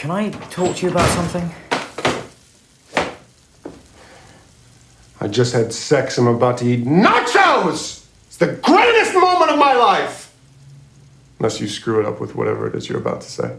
Can I talk to you about something? I just had sex. I'm about to eat nachos! It's the greatest moment of my life! Unless you screw it up with whatever it is you're about to say.